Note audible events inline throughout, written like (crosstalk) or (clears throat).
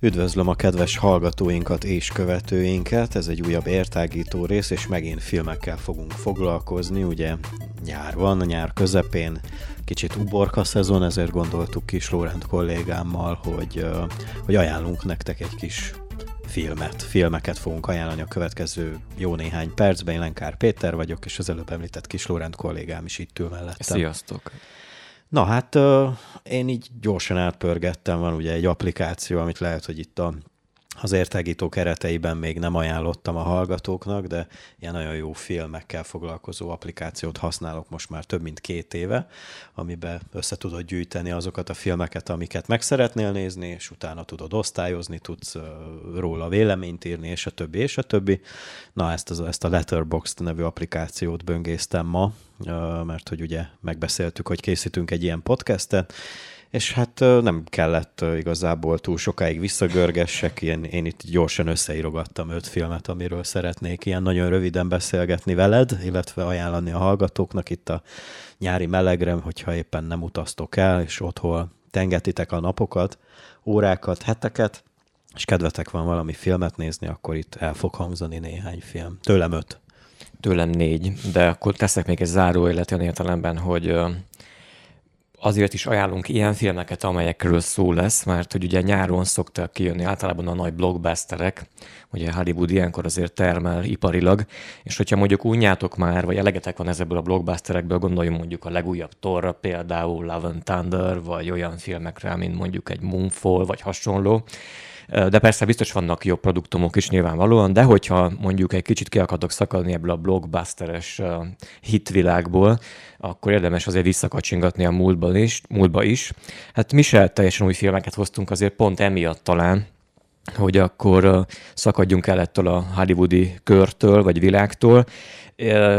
Üdvözlöm a kedves hallgatóinkat és követőinket, ez egy újabb értágító rész, és megint filmekkel fogunk foglalkozni, ugye? Nyár van, a nyár közepén kicsit uborka szezon, ezért gondoltuk kis Lórend kollégámmal, hogy, hogy ajánlunk nektek egy kis filmet, filmeket fogunk ajánlani a következő jó néhány percben. Én Lenkár Péter vagyok, és az előbb említett kis Lórend kollégám is itt ül mellettem. Sziasztok! Na hát én így gyorsan átpörgettem, van ugye egy applikáció, amit lehet, hogy itt a az értágító kereteiben még nem ajánlottam a hallgatóknak, de ilyen nagyon jó filmekkel foglalkozó applikációt használok most már több mint két éve, amiben össze tudod gyűjteni azokat a filmeket, amiket meg szeretnél nézni, és utána tudod osztályozni, tudsz róla véleményt írni, és a többi, és a többi. Na, ezt, az, ezt a Letterboxd nevű applikációt böngésztem ma, mert hogy ugye megbeszéltük, hogy készítünk egy ilyen podcastet, és hát nem kellett igazából túl sokáig visszagörgessek, én, én itt gyorsan összeírogattam öt filmet, amiről szeretnék ilyen nagyon röviden beszélgetni veled, illetve ajánlani a hallgatóknak itt a nyári melegre, hogyha éppen nem utaztok el, és otthon tengetitek a napokat, órákat, heteket, és kedvetek van valami filmet nézni, akkor itt el fog hangzani néhány film. Tőlem öt. Tőlem négy, de akkor teszek még egy záróélet olyan értelemben, hogy azért is ajánlunk ilyen filmeket, amelyekről szó lesz, mert hogy ugye nyáron szoktak kijönni általában a nagy blockbusterek, ugye Hollywood ilyenkor azért termel iparilag, és hogyha mondjuk unjátok már, vagy elegetek van ezekből a blockbusterekből, gondoljunk mondjuk a legújabb Torra például, Love and Thunder, vagy olyan filmekre, mint mondjuk egy Moonfall, vagy hasonló, de persze biztos vannak jobb produktumok is nyilvánvalóan, de hogyha mondjuk egy kicsit ki akartok szakadni ebből a blockbusteres hitvilágból, akkor érdemes azért visszakacsingatni a múltban is, múltba is. Hát mi se teljesen új filmeket hoztunk azért pont emiatt talán, hogy akkor szakadjunk el ettől a hollywoodi körtől, vagy világtól,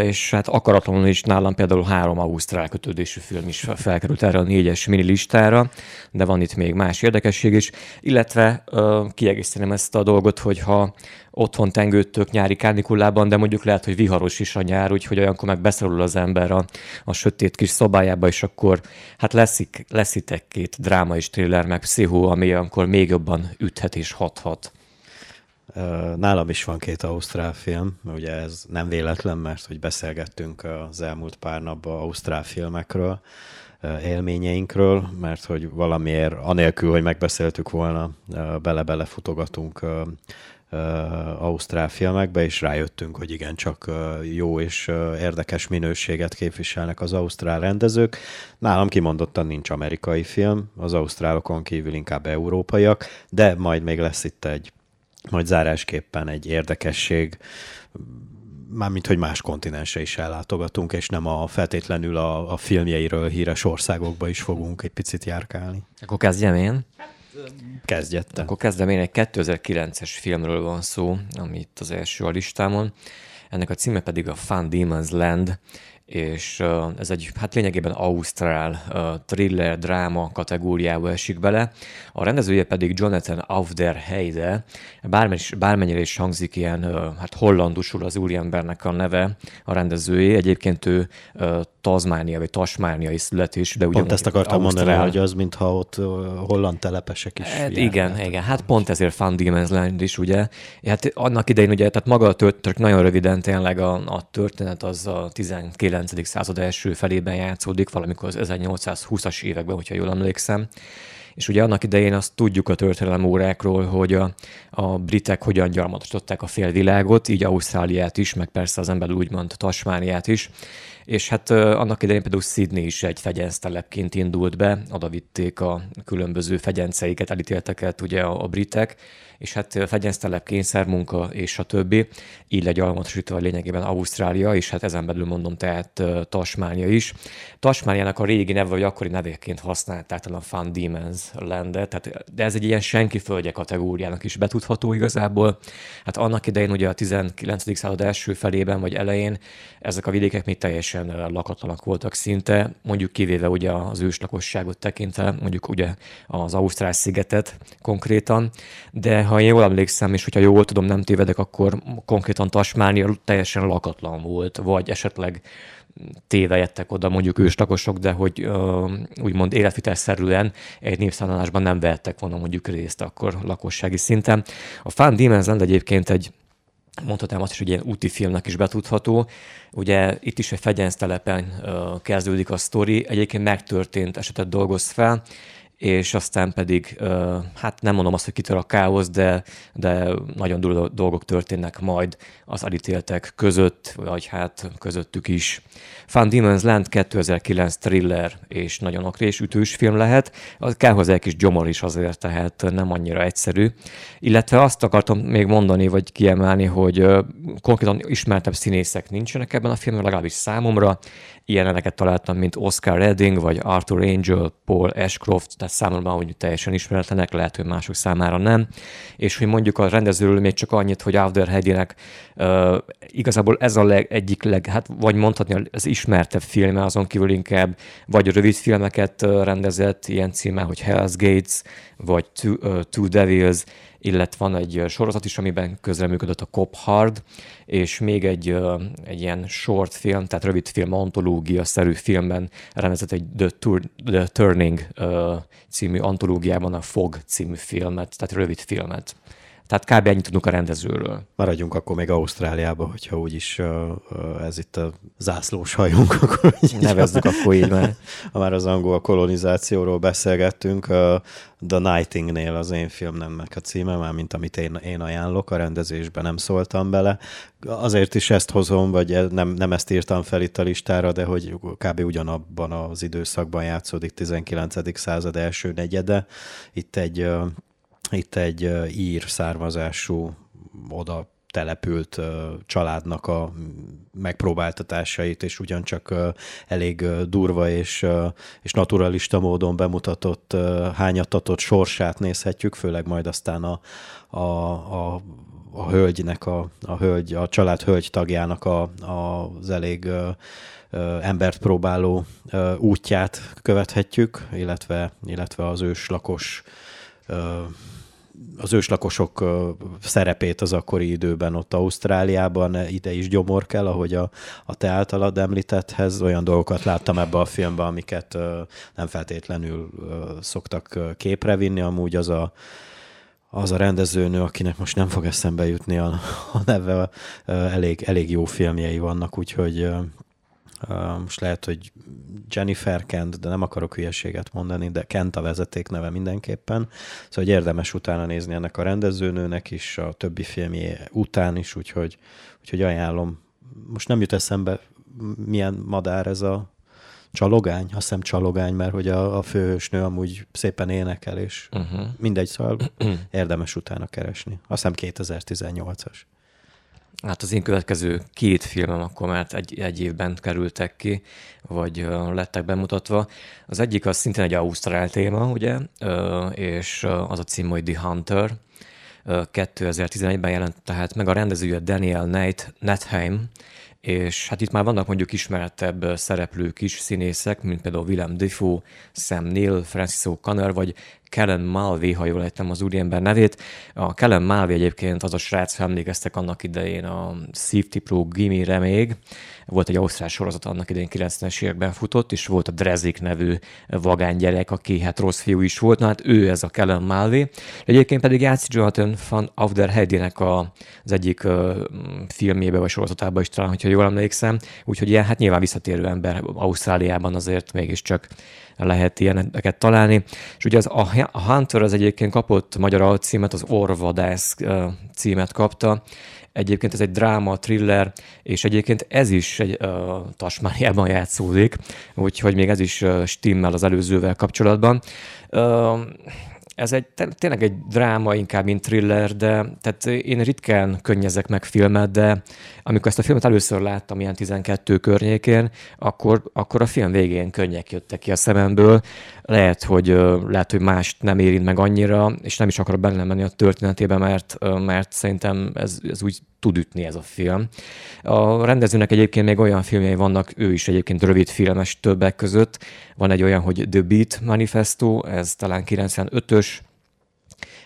és hát akaratlanul is nálam például három ausztrál kötődésű film is felkerült erre a négyes mini listára, de van itt még más érdekesség is, illetve kiegészíteném ezt a dolgot, hogy ha otthon tengődtök nyári kánikulában, de mondjuk lehet, hogy viharos is a nyár, úgyhogy olyankor meg beszorul az ember a, a sötét kis szobájába, és akkor hát lesz, lesz itt egy-két dráma és thriller, meg pszichó, ami olyankor még jobban üthet és hathat. Nálam is van két ausztrál film, ugye ez nem véletlen, mert hogy beszélgettünk az elmúlt pár napban ausztrál filmekről, élményeinkről, mert hogy valamiért, anélkül, hogy megbeszéltük volna, bele-bele futogatunk ausztrál filmekbe, és rájöttünk, hogy igen, csak jó és érdekes minőséget képviselnek az ausztrál rendezők. Nálam kimondottan nincs amerikai film, az ausztrálokon kívül inkább európaiak, de majd még lesz itt egy majd zárásképpen egy érdekesség, mármint, hogy más kontinensre is ellátogatunk, és nem a feltétlenül a, a filmjeiről híres országokba is fogunk egy picit járkálni. Akkor kezdjem én. Kezdjette. Akkor kezdem én, egy 2009-es filmről van szó, ami az első a listámon. Ennek a címe pedig a Fun Demons Land, és ez egy hát lényegében ausztrál thriller, dráma kategóriába esik bele. A rendezője pedig Jonathan Auf der Heide, bármennyire is hangzik ilyen, hát hollandusul az úriembernek a neve, a rendezője. Egyébként ő Tazmánia vagy Tasmániai születés, de ugye Pont ezt akartam Ausztrál... mondani, hogy az, mintha ott holland telepesek is hát, Igen, igen, hát pont ezért Van Diemen's Land is, ugye. Hát annak idején ugye, tehát maga a történet, nagyon röviden tényleg a, a történet az a 19. század első felében játszódik, valamikor az 1820-as években, hogyha jól emlékszem. És ugye annak idején azt tudjuk a történelem órákról, hogy a, a britek hogyan gyarmatosították a félvilágot, így Ausztráliát is, meg persze az ember úgymond Tasmániát is, és hát annak idején például Sydney is egy fegyensztelepként indult be, oda vitték a különböző fegyenceiket, elítélteket ugye a, a britek, és hát fegyensztelep, kényszermunka és a többi, így legyalmatosítva lényegében Ausztrália, és hát ezen belül mondom tehát Tasmánia is. Tasmániának a régi neve, vagy akkori nevéként használták talán Fun Demons Demon's land tehát, de ez egy ilyen senki földje kategóriának is betudható igazából. Hát annak idején ugye a 19. század első felében vagy elején ezek a vidékek még teljesen lakatlanak voltak szinte, mondjuk kivéve ugye az őslakosságot tekintve, mondjuk ugye az Ausztrál szigetet konkrétan, de ha jól emlékszem, és hogyha jól tudom, nem tévedek, akkor konkrétan Tasmánia teljesen lakatlan volt, vagy esetleg tévejettek oda mondjuk őslakosok, de hogy uh, úgymond életvitelszerűen egy népszámlálásban nem vehettek volna mondjuk részt akkor lakossági szinten. A Fan Demons Land egyébként egy mondhatnám azt is, hogy ilyen úti filmnek is betudható. Ugye itt is egy fegyensztelepen kezdődik a sztori, egyébként megtörtént esetet dolgoz fel, és aztán pedig, hát nem mondom azt, hogy kitör a káosz, de, de nagyon durva dolgok történnek majd az elítéltek között, vagy hát közöttük is. Fun Demon's Land 2009 thriller és nagyon akrés ütős film lehet. Kell hozzá egy kis gyomor is azért, tehát nem annyira egyszerű. Illetve azt akartam még mondani, vagy kiemelni, hogy konkrétan ismertebb színészek nincsenek ebben a filmben, legalábbis számomra. Ilyeneket találtam, mint Oscar Redding, vagy Arthur Angel, Paul Ashcroft, tehát számomra úgy teljesen ismeretlenek, lehet, hogy mások számára nem. És hogy mondjuk a rendezőről még csak annyit, hogy After Heady-nek uh, igazából ez a leg, egyik leg, hát vagy mondhatni az ismertebb filme, azon kívül inkább vagy rövid filmeket rendezett, ilyen címe, hogy Hell's Gates, vagy Two, uh, Two Devils, illetve van egy sorozat is, amiben közreműködött a Cop Hard, és még egy, egy ilyen short film, tehát rövid film, antológia-szerű filmben rendezett egy The, Tour, The Turning című antológiában a Fog című filmet, tehát rövid filmet. Tehát kb. ennyit tudunk a rendezőről. Maradjunk akkor még Ausztráliába, hogyha úgyis ez itt a zászlós hajunk, (laughs) akkor Nevezzük akkor így már. (laughs) Ha már az angol kolonizációról beszélgettünk, The Nightingale az én filmnemnek a címe, már mint amit én, én ajánlok, a rendezésben nem szóltam bele. Azért is ezt hozom, vagy e, nem, nem ezt írtam fel itt a listára, de hogy kb. ugyanabban az időszakban játszódik 19. század első negyede. Itt egy itt egy ír származású oda települt családnak a megpróbáltatásait, és ugyancsak elég durva és, és naturalista módon bemutatott, hányatatott sorsát nézhetjük, főleg majd aztán a, a, a, a hölgynek, a, a, hölgy, a család hölgy tagjának a, a, az elég embert próbáló útját követhetjük, illetve, illetve az őslakos az őslakosok szerepét az akkori időben ott Ausztráliában ide is gyomor kell, ahogy a, a te általad említetthez. Olyan dolgokat láttam ebbe a filmbe, amiket nem feltétlenül szoktak képre vinni. Amúgy az a, az a rendezőnő, akinek most nem fog eszembe jutni a, a neve, elég, elég jó filmjei vannak, úgyhogy most lehet, hogy Jennifer Kent, de nem akarok hülyeséget mondani, de Kent a vezeték neve mindenképpen. Szóval hogy érdemes utána nézni ennek a rendezőnőnek is, a többi filmje után is, úgyhogy, úgyhogy ajánlom. Most nem jut eszembe, milyen madár ez a csalogány, azt hiszem csalogány, mert hogy a, a főhősnő amúgy szépen énekel, és uh-huh. mindegy, szóval (clears throat) érdemes utána keresni. Azt hiszem 2018-as. Hát az én következő két filmem akkor már egy, egy évben kerültek ki, vagy lettek bemutatva. Az egyik az szintén egy ausztrál téma, ugye, és az a cím, hogy The Hunter. 2011-ben jelent tehát meg a rendezője Daniel Nate, Netheim, és hát itt már vannak mondjuk ismertebb szereplők is, színészek, mint például Willem Dafoe, Sam Neill, Francis O'Connor, vagy Kellen Malvé, ha jól ejtem az úriember nevét. A Kellen Malvé egyébként az a srác, ha emlékeztek annak idején a Safety Pro Gimme-re még, volt egy ausztrál sorozat annak idején 90-es években futott, és volt a Drezik nevű gyerek, aki hát rossz fiú is volt, na hát ő ez a Kellen Malvé. Egyébként pedig játszik Jonathan van Afder Heidi-nek a, az egyik uh, filmjébe vagy sorozatában is talán, hogyha jól emlékszem. Úgyhogy ilyen, hát nyilván visszatérő ember Ausztráliában azért mégiscsak lehet ilyeneket találni. És ugye az, a Hunter az egyébként kapott magyar alcímet, az Orvadász címet kapta, Egyébként ez egy dráma, thriller, és egyébként ez is egy uh, Tasmániában játszódik, úgyhogy még ez is uh, stimmel az előzővel kapcsolatban. Uh, ez egy tényleg egy dráma, inkább, mint thriller, de tehát én ritkán könnyezek meg filmet, de amikor ezt a filmet először láttam ilyen 12 környékén, akkor, akkor a film végén könnyek jöttek ki a szememből. Lehet, hogy, lehet, hogy mást nem érint meg annyira, és nem is akarok benne menni a történetébe, mert, mert szerintem ez, ez úgy tud ütni ez a film. A rendezőnek egyébként még olyan filmjei vannak, ő is egyébként rövid filmes többek között. Van egy olyan, hogy The Beat Manifesto, ez talán 95-ös,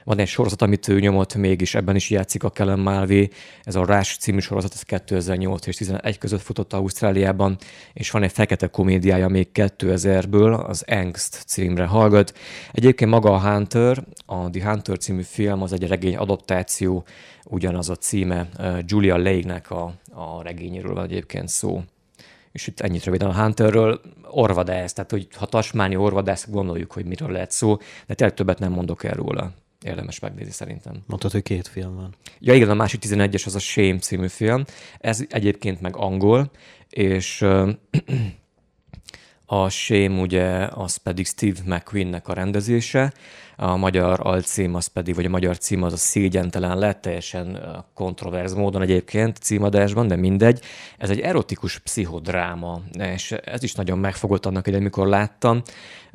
van egy sorozat, amit ő nyomott, mégis ebben is játszik a Kellen Malvé. Ez a Rush című sorozat, ez 2008 és 2011 között futott Ausztráliában, és van egy fekete komédiája még 2000-ből, az Angst címre hallgat. Egyébként maga a Hunter, a The Hunter című film, az egy regény adaptáció, ugyanaz a címe, Julia Lake-nek a, a regényéről van egyébként szó és itt ennyit röviden a Hunterről, orvadász, tehát hogy ha tasmányi orvadász, gondoljuk, hogy miről lehet szó, de tényleg többet nem mondok el róla érdemes megnézni szerintem. Mondtad, hogy két film van. Ja igen, a másik 11-es az a Shame című film. Ez egyébként meg angol, és a Shame ugye az pedig Steve McQueen-nek a rendezése, a magyar alcím az pedig, vagy a magyar cím az a szégyentelen lett, teljesen kontroverz módon egyébként címadásban, de mindegy. Ez egy erotikus pszichodráma, és ez is nagyon megfogott annak ide, amikor láttam.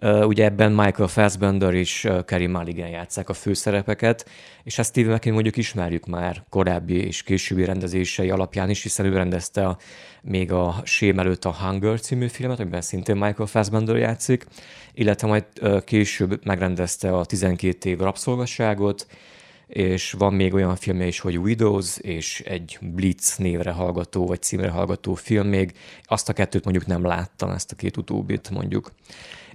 Ugye ebben Michael Fassbender és Kerry Mulligan játszák a főszerepeket, és ezt Steve McQueen mondjuk ismerjük már korábbi és későbbi rendezései alapján is, hiszen ő rendezte a, még a Sém előtt a Hunger című filmet, amiben szintén Michael Fassbender játszik, illetve majd később megrendezte a 12 év rabszolgasságot, és van még olyan filmje is, hogy Widows, és egy Blitz névre hallgató, vagy címre hallgató film még. Azt a kettőt mondjuk nem láttam, ezt a két utóbbit mondjuk.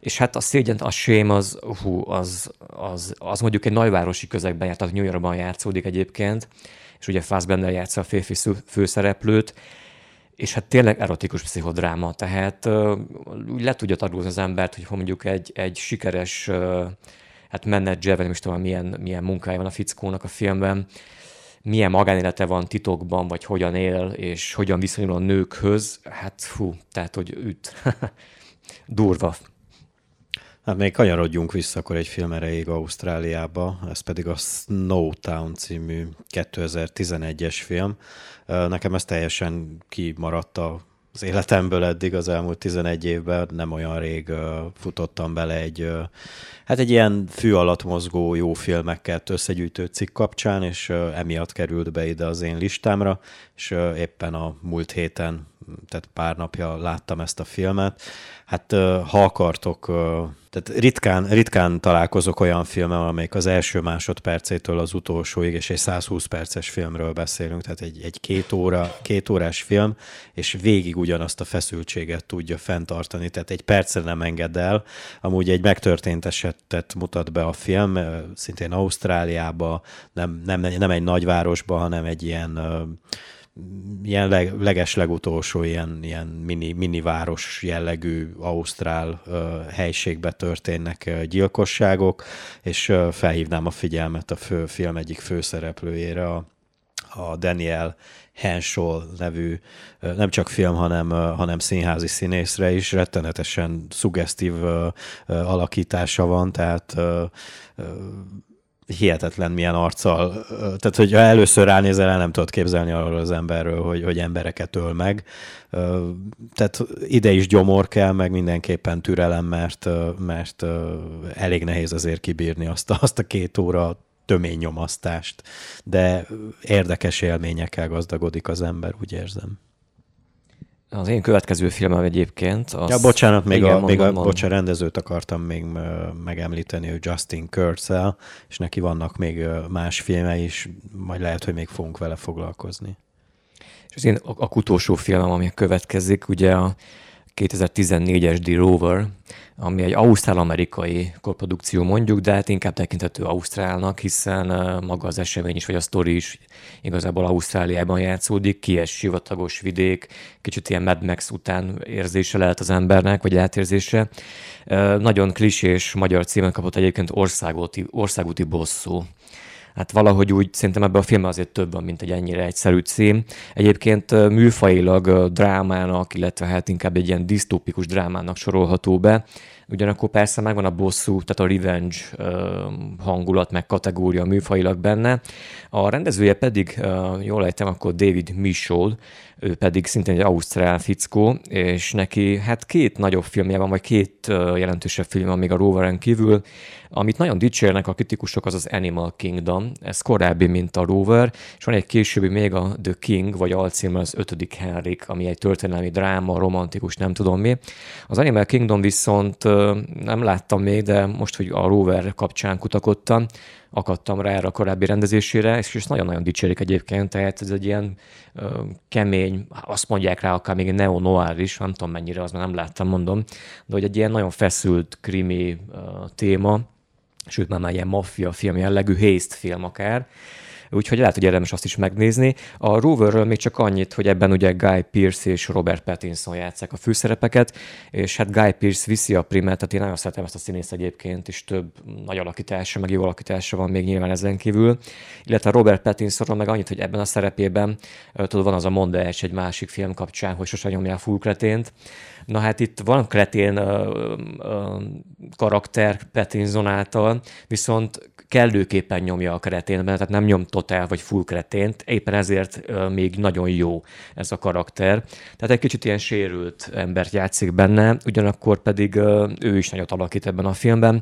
És hát a szégyen, a sém az, hú, az, az, az mondjuk egy nagyvárosi közegben járt, tehát New Yorkban játszódik egyébként, és ugye Fassbender játsza a férfi főszereplőt, és hát tényleg erotikus pszichodráma, tehát úgy le tudja tanulni az embert, hogy mondjuk egy, egy sikeres hát menedzser, vagy nem is tudom, milyen, milyen munkája van a fickónak a filmben, milyen magánélete van titokban, vagy hogyan él, és hogyan viszonyul a nőkhöz, hát fú, tehát, hogy üt. (laughs) Durva. Hát még kanyarodjunk vissza akkor egy film erejéig Ausztráliába, ez pedig a Snowtown című 2011-es film. Nekem ez teljesen kimaradt az életemből eddig az elmúlt 11 évben, nem olyan rég futottam bele egy, hát egy ilyen fű alatt mozgó jó filmeket összegyűjtő cikk kapcsán, és emiatt került be ide az én listámra, és éppen a múlt héten, tehát pár napja láttam ezt a filmet. Hát ha akartok tehát ritkán, ritkán találkozok olyan filmmel, amelyik az első másodpercétől az utolsóig, és egy 120 perces filmről beszélünk, tehát egy, egy két, óra, két órás film, és végig ugyanazt a feszültséget tudja fenntartani, tehát egy percre nem enged el. Amúgy egy megtörtént esetet mutat be a film, szintén Ausztráliába, nem, nem, nem egy nagyvárosba, hanem egy ilyen ilyen leg, leges legutolsó ilyen, ilyen mini, mini város jellegű ausztrál uh, helységbe történnek uh, gyilkosságok, és uh, felhívnám a figyelmet a fő, film egyik főszereplőjére, a, a Daniel Henshaw nevű nem csak film, hanem, hanem színházi színészre is. Rettenetesen szuggesztív alakítása van, tehát hihetetlen milyen arccal, tehát hogyha először ránézel, el nem tudod képzelni arról az emberről, hogy, hogy embereket öl meg. Tehát ide is gyomor kell, meg mindenképpen türelem, mert, mert elég nehéz azért kibírni azt azt a két óra tömény de érdekes élményekkel gazdagodik az ember, úgy érzem. Az én következő filmem egyébként... Az... Ja, bocsánat, még, Igen, a, még a bocsánat, rendezőt akartam még megemlíteni, hogy Justin Kurtzel, és neki vannak még más filmei is, majd lehet, hogy még fogunk vele foglalkozni. És az én a, a utolsó filmem, ami következik, ugye a 2014-es The Rover, ami egy ausztrál-amerikai koprodukció mondjuk, de hát inkább tekintető Ausztrálnak, hiszen maga az esemény is, vagy a sztori is igazából Ausztráliában játszódik, kies sivatagos vidék, kicsit ilyen Mad Max után érzése lehet az embernek, vagy átérzése. Nagyon klisés magyar címen kapott egyébként országúti, országúti bosszú hát valahogy úgy szerintem ebben a filmben azért több van, mint egy ennyire egyszerű cím. Egyébként műfajilag drámának, illetve hát inkább egy ilyen disztópikus drámának sorolható be. Ugyanakkor persze megvan a bosszú, tehát a revenge hangulat, meg kategória műfajilag benne. A rendezője pedig, jól ejtem, akkor David Michaud, ő pedig szintén egy ausztrál fickó, és neki hát két nagyobb filmje van, vagy két jelentősebb film van még a Roveren kívül. Amit nagyon dicsérnek a kritikusok, az az Animal Kingdom. Ez korábbi, mint a Rover, és van egy későbbi még a The King, vagy alcím az ötödik Henrik, ami egy történelmi dráma, romantikus, nem tudom mi. Az Animal Kingdom viszont nem láttam még, de most, hogy a Rover kapcsán kutakodtam, akadtam rá erre a korábbi rendezésére, és, és nagyon-nagyon dicsérik egyébként, tehát ez egy ilyen ö, kemény, azt mondják rá akár még neo-noir is, nem tudom mennyire, az már nem láttam, mondom, de hogy egy ilyen nagyon feszült krimi ö, téma, sőt már, már ilyen maffia film jellegű, haste film akár, úgyhogy lehet, hogy érdemes azt is megnézni. A Roverről még csak annyit, hogy ebben ugye Guy Pearce és Robert Pattinson játszák a főszerepeket, és hát Guy Pearce viszi a primet, tehát én nagyon szeretem ezt a színész egyébként, és több nagy alakítása, meg jó alakítása van még nyilván ezen kívül. Illetve Robert Pattinsonról meg annyit, hogy ebben a szerepében, tudod, van az a mondás egy másik film kapcsán, hogy sosem nyomja a full kretént. Na hát itt van kretén uh, uh, karakter Pattinson által, viszont kellőképpen nyomja a kreténben, tehát nem nyom totál vagy full kretént, éppen ezért uh, még nagyon jó ez a karakter. Tehát egy kicsit ilyen sérült embert játszik benne, ugyanakkor pedig uh, ő is nagyot alakít ebben a filmben,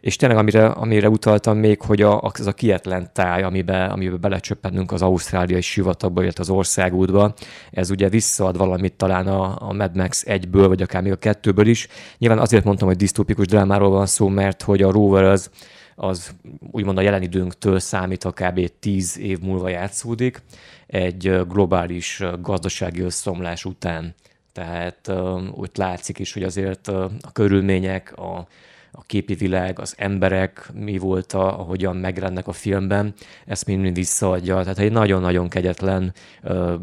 és tényleg amire, amire utaltam még, hogy a, az a kietlen táj, amiben, amiben belecsöppennünk az ausztráliai sivatagba, illetve az országútba, ez ugye visszaad valamit talán a, a Mad Max 1-ből, vagy akár még a kettőből is. Nyilván azért mondtam, hogy disztópikus drámáról van szó, mert hogy a Rover az az úgymond a jelen időnktől számít, kb. 10 év múlva játszódik, egy globális gazdasági összeomlás után. Tehát úgy látszik is, hogy azért a körülmények, a, a képi világ, az emberek, mi volt, a, ahogyan megrennek a filmben, ezt mind visszaadja. Tehát egy nagyon-nagyon kegyetlen ö,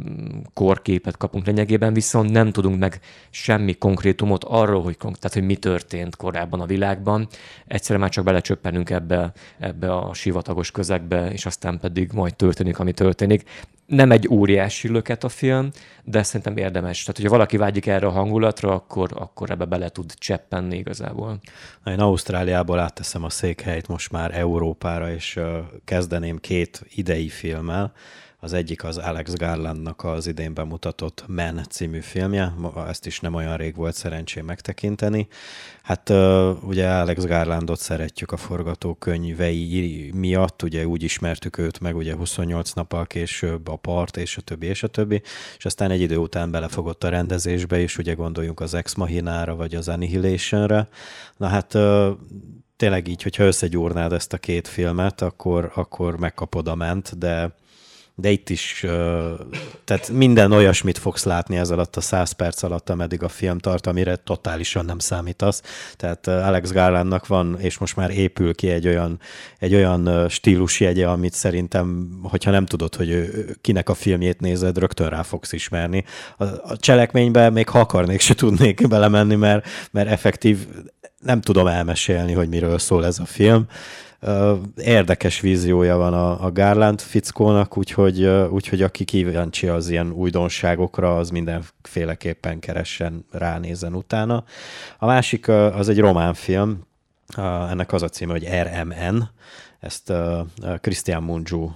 korképet kapunk lényegében, viszont nem tudunk meg semmi konkrétumot arról, hogy, tehát, hogy mi történt korábban a világban. Egyszerűen már csak belecsöppenünk ebbe, ebbe a sivatagos közegbe, és aztán pedig majd történik, ami történik nem egy óriási löket a film, de szerintem érdemes. Tehát, hogyha valaki vágyik erre a hangulatra, akkor, akkor ebbe bele tud cseppenni igazából. Én Ausztráliából átteszem a székhelyt most már Európára, és kezdeném két idei filmmel. Az egyik az Alex Garlandnak az idén bemutatott Men című filmje, ezt is nem olyan rég volt szerencsém megtekinteni. Hát ugye Alex Garlandot szeretjük a forgatókönyvei miatt, ugye úgy ismertük őt meg, ugye 28 nappal később a part, és a többi, és a többi, és aztán egy idő után belefogott a rendezésbe, és ugye gondoljunk az Ex Machinára, vagy az Annihilationre. Na hát tényleg így, hogyha összegyúrnád ezt a két filmet, akkor, akkor megkapod a ment, de de itt is, tehát minden olyasmit fogsz látni ez alatt a száz perc alatt, ameddig a film tart, amire totálisan nem számítasz. Tehát Alex Garlandnak van, és most már épül ki egy olyan, egy olyan stílusjegye, amit szerintem, hogyha nem tudod, hogy kinek a filmjét nézed, rögtön rá fogsz ismerni. A, a cselekménybe még ha akarnék, se tudnék belemenni, mert, mert effektív nem tudom elmesélni, hogy miről szól ez a film, Érdekes víziója van a, a Garland fickónak, úgyhogy, úgyhogy aki kíváncsi az ilyen újdonságokra, az mindenféleképpen keressen, ránézen utána. A másik az egy román film, ennek az a címe, hogy RMN, ezt Christian Mungiu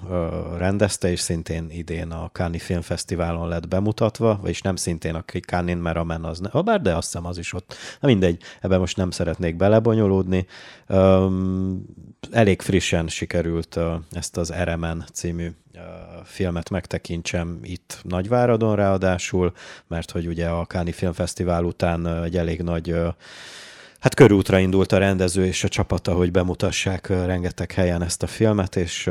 rendezte, és szintén idén a Cannes Filmfesztiválon lett bemutatva, vagyis nem szintén a Cannes, mert a Men az ne, bár de azt hiszem az is ott. Na mindegy, ebben most nem szeretnék belebonyolódni. Elég frissen sikerült ezt az RMN című filmet megtekintsem itt Nagyváradon ráadásul, mert hogy ugye a Káni Filmfesztivál után egy elég nagy Hát körútra indult a rendező és a csapata, hogy bemutassák rengeteg helyen ezt a filmet, és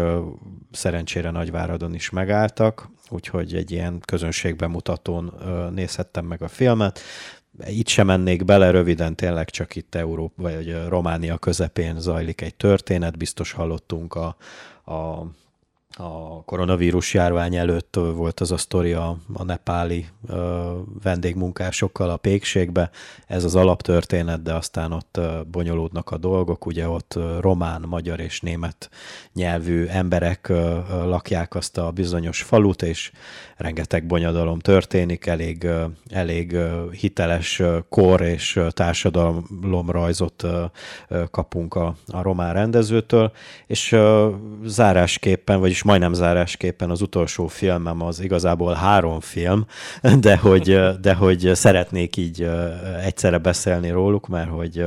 szerencsére Nagyváradon is megálltak, úgyhogy egy ilyen közönségbemutatón nézhettem meg a filmet. Itt sem mennék bele, röviden tényleg csak itt Európa, vagy Románia közepén zajlik egy történet, biztos hallottunk a, a a koronavírus járvány előtt volt az a sztori a, a nepáli ö, vendégmunkásokkal a pékségbe. Ez az alaptörténet, de aztán ott ö, bonyolódnak a dolgok. Ugye ott román, magyar és német nyelvű emberek ö, ö, lakják azt a bizonyos falut, és rengeteg bonyodalom történik, elég, ö, elég ö, hiteles ö, kor és ö, társadalomrajzot ö, ö, kapunk a, a román rendezőtől, és ö, zárásképpen, vagyis majdnem zárásképpen az utolsó filmem az igazából három film, (laughs) de hogy, de hogy szeretnék így egyszerre beszélni róluk, mert hogy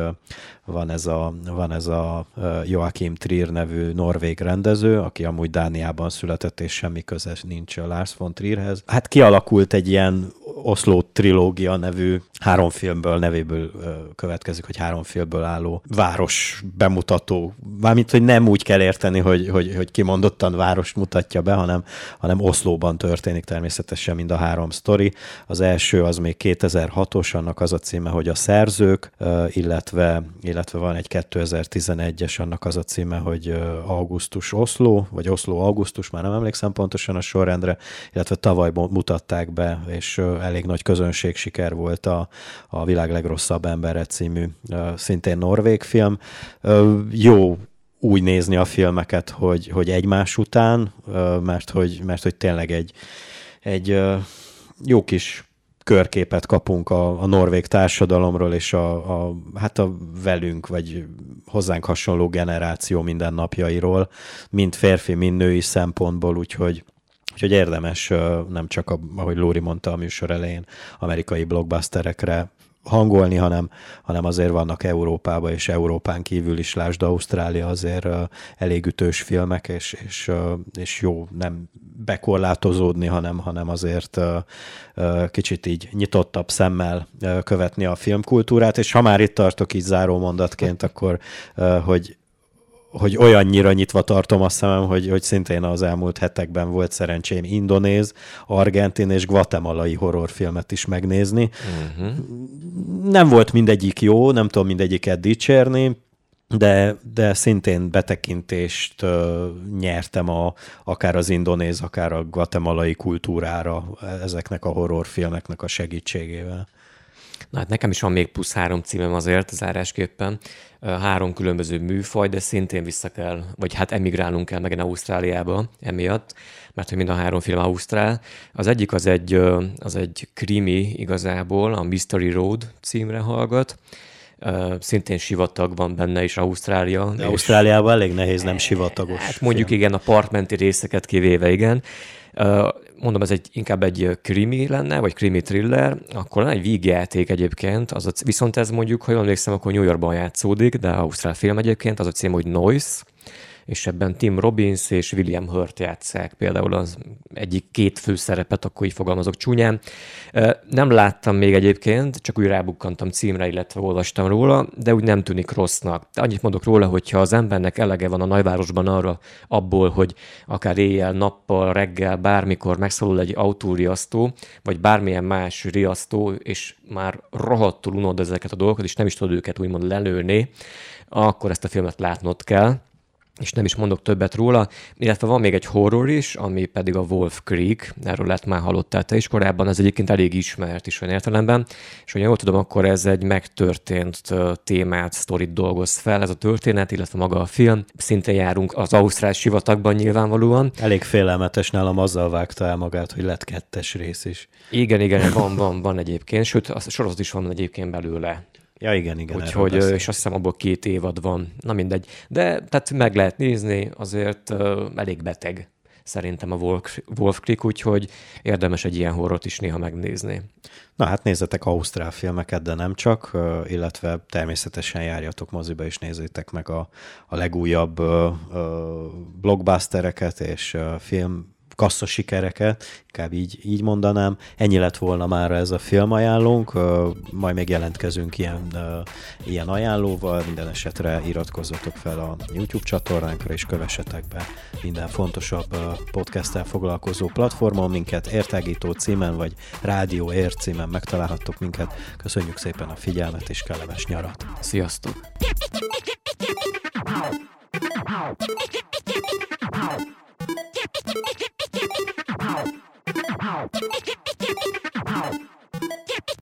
van ez a, van ez a Joachim Trier nevű norvég rendező, aki amúgy Dániában született, és semmi köze nincs a Lars von Trierhez. Hát kialakult egy ilyen Oszló trilógia nevű három filmből, nevéből következik, hogy három filmből álló város bemutató. Mármint, hogy nem úgy kell érteni, hogy, hogy, hogy kimondottan város mutatja be, hanem, hanem Oszlóban történik természetesen mind a három sztori. Az első az még 2006-os, annak az a címe, hogy a szerzők, illetve, illetve van egy 2011-es, annak az a címe, hogy Augusztus Oszló, vagy Oszló Augusztus, már nem emlékszem pontosan a sorrendre, illetve tavaly mutatták be, és elég nagy közönség siker volt a, a világ legrosszabb embere című szintén norvég film. Jó úgy nézni a filmeket, hogy, hogy egymás után, mert hogy, mert hogy tényleg egy, egy jó kis körképet kapunk a, a norvég társadalomról, és a, a, hát a velünk, vagy hozzánk hasonló generáció mindennapjairól, mind férfi, mind női szempontból, úgyhogy Úgyhogy érdemes nem csak, ahogy Lóri mondta a műsor elején, amerikai blockbusterekre hangolni, hanem, hanem azért vannak Európában és Európán kívül is, lásd Ausztrália azért elég ütős filmek, és, és, és jó nem bekorlátozódni, hanem, hanem azért kicsit így nyitottabb szemmel követni a filmkultúrát, és ha már itt tartok így záró mondatként, akkor hogy hogy olyannyira nyitva tartom a szemem, hogy, hogy szintén az elmúlt hetekben volt szerencsém indonéz, argentin és guatemalai horrorfilmet is megnézni. Uh-huh. Nem volt mindegyik jó, nem tudom mindegyiket dicsérni, de, de szintén betekintést uh, nyertem a, akár az indonéz, akár a guatemalai kultúrára ezeknek a horrorfilmeknek a segítségével. Na hát nekem is van még plusz három címem azért zárásképpen. Három különböző műfaj, de szintén vissza kell, vagy hát emigrálnunk kell megint Ausztráliába emiatt, mert hogy mind a három film Ausztrál. Az egyik az egy, az egy krimi igazából, a Mystery Road címre hallgat. Szintén sivatag van benne is Ausztrália. De és... Ausztráliában elég nehéz nem sivatagos. Hát mondjuk film. igen, a partmenti részeket kivéve, igen mondom, ez egy, inkább egy krimi lenne, vagy krimi thriller, akkor lenne egy vígjáték egyébként, az a, viszont ez mondjuk, ha jól emlékszem, akkor New Yorkban játszódik, de ausztrál film egyébként, az a cím, hogy Noise, és ebben Tim Robbins és William Hurt játszák például az egyik két főszerepet, akkor így fogalmazok csúnyán. Nem láttam még egyébként, csak úgy rábukkantam címre, illetve olvastam róla, de úgy nem tűnik rossznak. De annyit mondok róla, hogyha az embernek elege van a nagyvárosban arra abból, hogy akár éjjel, nappal, reggel, bármikor megszólul egy autóriasztó, vagy bármilyen más riasztó, és már rohadtul unod ezeket a dolgokat, és nem is tudod őket úgymond lelőni, akkor ezt a filmet látnod kell és nem is mondok többet róla, illetve van még egy horror is, ami pedig a Wolf Creek, erről lett már hallottál te is korábban, ez egyébként elég ismert is olyan értelemben, és hogyha jól tudom, akkor ez egy megtörtént témát, sztorit dolgoz fel, ez a történet, illetve maga a film. Szintén járunk az Ausztrál sivatagban nyilvánvalóan. Elég félelmetes nálam azzal vágta el magát, hogy lett kettes rész is. Igen, igen, van, van, van egyébként, sőt, a sorozat is van egyébként belőle. Ja, igen, igen. Úgyhogy, és azt hiszem abból két évad van. Na mindegy. De tehát meg lehet nézni, azért uh, elég beteg szerintem a Wolf, Wolf Creek, úgyhogy érdemes egy ilyen horrort is néha megnézni. Na hát nézzetek ausztrál filmeket, de nem csak, illetve természetesen járjatok moziba és nézzétek meg a, a legújabb uh, blockbustereket és film kassza sikereket, inkább így, így mondanám. Ennyi lett volna már ez a filmajánlónk, majd még jelentkezünk ilyen, ilyen ajánlóval, minden esetre iratkozzatok fel a YouTube csatornánkra, és kövessetek be minden fontosabb podcasttel foglalkozó platformon, minket értágító címen, vagy rádió ér címen megtalálhattok minket. Köszönjük szépen a figyelmet, és kellemes nyarat! Sziasztok! Ow. じゃあいっ!